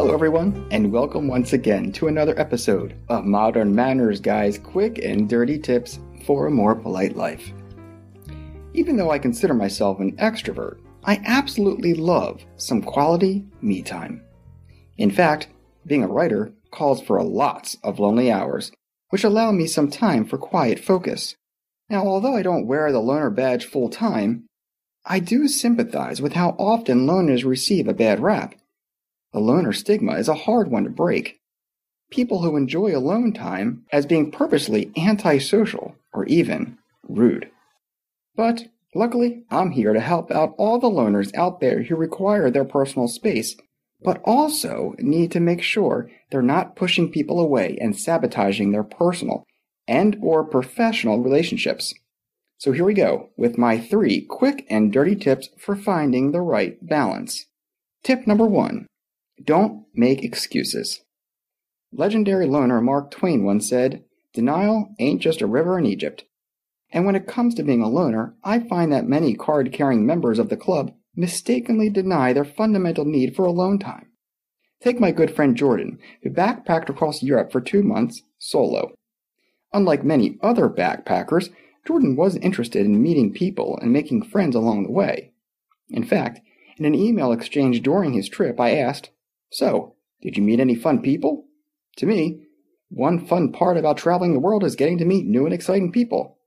Hello, everyone, and welcome once again to another episode of Modern Manners Guy's quick and dirty tips for a more polite life. Even though I consider myself an extrovert, I absolutely love some quality me time. In fact, being a writer calls for lots of lonely hours, which allow me some time for quiet focus. Now, although I don't wear the loner badge full time, I do sympathize with how often loners receive a bad rap. The loner stigma is a hard one to break. People who enjoy alone time as being purposely antisocial or even rude. But luckily, I'm here to help out all the loners out there who require their personal space, but also need to make sure they're not pushing people away and sabotaging their personal and or professional relationships. So here we go with my three quick and dirty tips for finding the right balance. Tip number one, don't make excuses. Legendary loner Mark Twain once said, Denial ain't just a river in Egypt. And when it comes to being a loner, I find that many card carrying members of the club mistakenly deny their fundamental need for alone time. Take my good friend Jordan, who backpacked across Europe for two months solo. Unlike many other backpackers, Jordan was interested in meeting people and making friends along the way. In fact, in an email exchange during his trip, I asked, So, did you meet any fun people? To me, one fun part about traveling the world is getting to meet new and exciting people.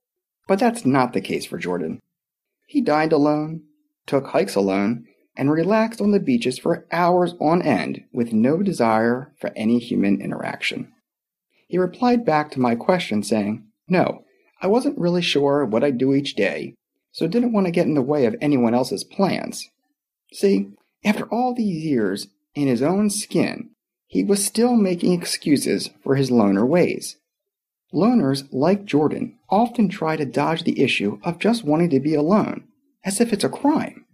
But that's not the case for Jordan. He dined alone, took hikes alone, and relaxed on the beaches for hours on end with no desire for any human interaction. He replied back to my question saying, No, I wasn't really sure what I'd do each day, so didn't want to get in the way of anyone else's plans. See, after all these years in his own skin, he was still making excuses for his loner ways. Loners, like Jordan, often try to dodge the issue of just wanting to be alone, as if it's a crime.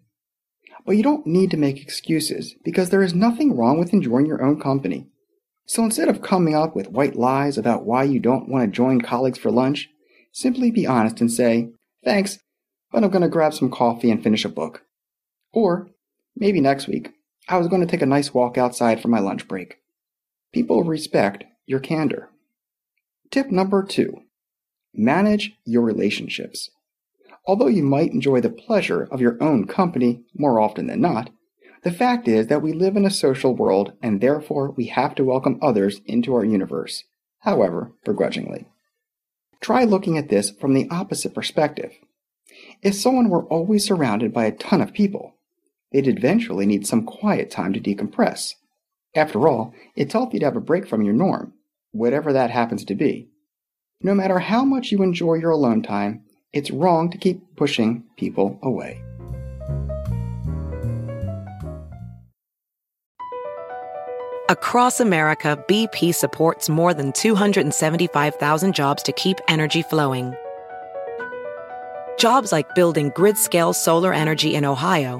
But you don't need to make excuses because there is nothing wrong with enjoying your own company. So instead of coming up with white lies about why you don't want to join colleagues for lunch, simply be honest and say, Thanks, but I'm going to grab some coffee and finish a book. Or, maybe next week, I was going to take a nice walk outside for my lunch break. People respect your candor. Tip number two manage your relationships. Although you might enjoy the pleasure of your own company more often than not, the fact is that we live in a social world and therefore we have to welcome others into our universe, however, begrudgingly. Try looking at this from the opposite perspective. If someone were always surrounded by a ton of people, they'd eventually need some quiet time to decompress. After all, it's healthy to have a break from your norm, whatever that happens to be. No matter how much you enjoy your alone time, it's wrong to keep pushing people away. Across America, BP supports more than 275,000 jobs to keep energy flowing. Jobs like building grid scale solar energy in Ohio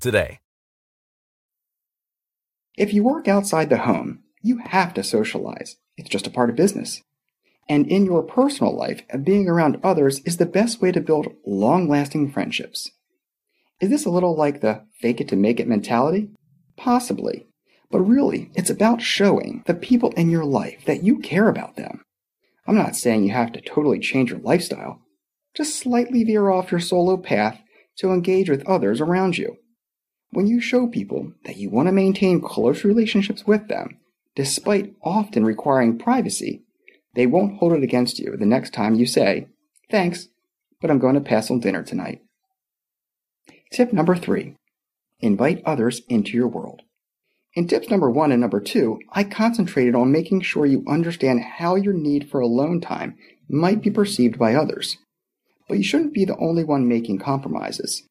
today. If you work outside the home, you have to socialize. It's just a part of business. And in your personal life, being around others is the best way to build long lasting friendships. Is this a little like the fake it to make it mentality? Possibly. But really, it's about showing the people in your life that you care about them. I'm not saying you have to totally change your lifestyle. Just slightly veer off your solo path to engage with others around you. When you show people that you want to maintain close relationships with them, despite often requiring privacy, they won't hold it against you the next time you say, Thanks, but I'm going to pass on dinner tonight. Tip number three invite others into your world. In tips number one and number two, I concentrated on making sure you understand how your need for alone time might be perceived by others. But you shouldn't be the only one making compromises.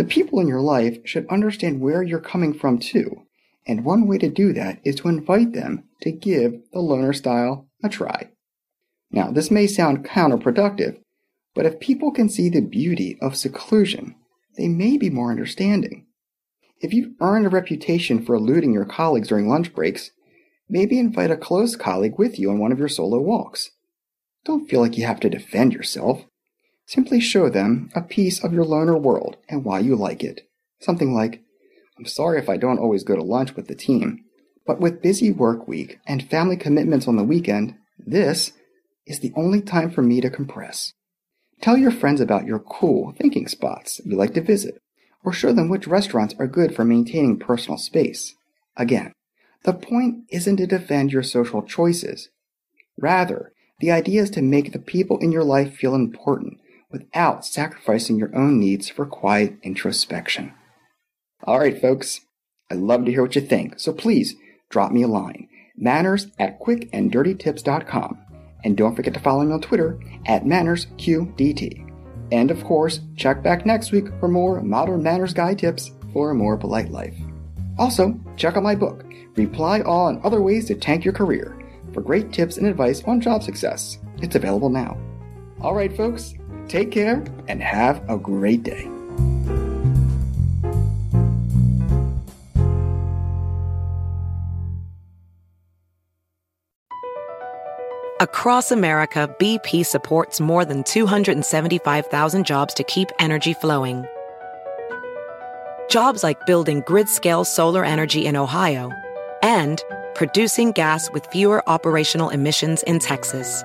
The people in your life should understand where you're coming from too, and one way to do that is to invite them to give the loner style a try. Now, this may sound counterproductive, but if people can see the beauty of seclusion, they may be more understanding. If you've earned a reputation for eluding your colleagues during lunch breaks, maybe invite a close colleague with you on one of your solo walks. Don't feel like you have to defend yourself. Simply show them a piece of your loner world and why you like it. Something like, I'm sorry if I don't always go to lunch with the team, but with busy work week and family commitments on the weekend, this is the only time for me to compress. Tell your friends about your cool thinking spots you like to visit, or show them which restaurants are good for maintaining personal space. Again, the point isn't to defend your social choices. Rather, the idea is to make the people in your life feel important without sacrificing your own needs for quiet introspection. All right, folks, I'd love to hear what you think, so please drop me a line. Manners at quickanddirtytips.com. And don't forget to follow me on Twitter at MannersQDT. And of course, check back next week for more modern manners guide tips for a more polite life. Also, check out my book, Reply All and Other Ways to Tank Your Career, for great tips and advice on job success. It's available now. All right, folks, take care and have a great day. Across America, BP supports more than 275,000 jobs to keep energy flowing. Jobs like building grid scale solar energy in Ohio and producing gas with fewer operational emissions in Texas.